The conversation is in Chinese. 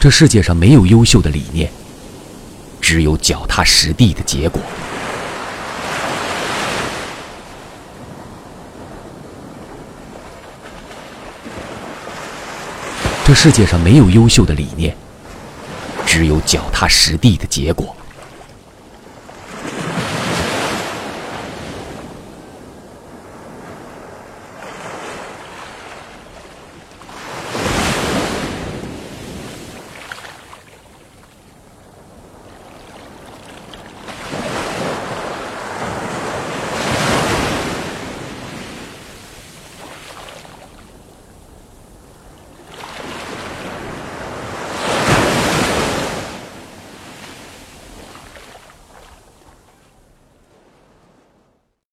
这世界上没有优秀的理念只有脚踏实地的结果。这世界上没有优秀的理念只有脚踏实地的结果。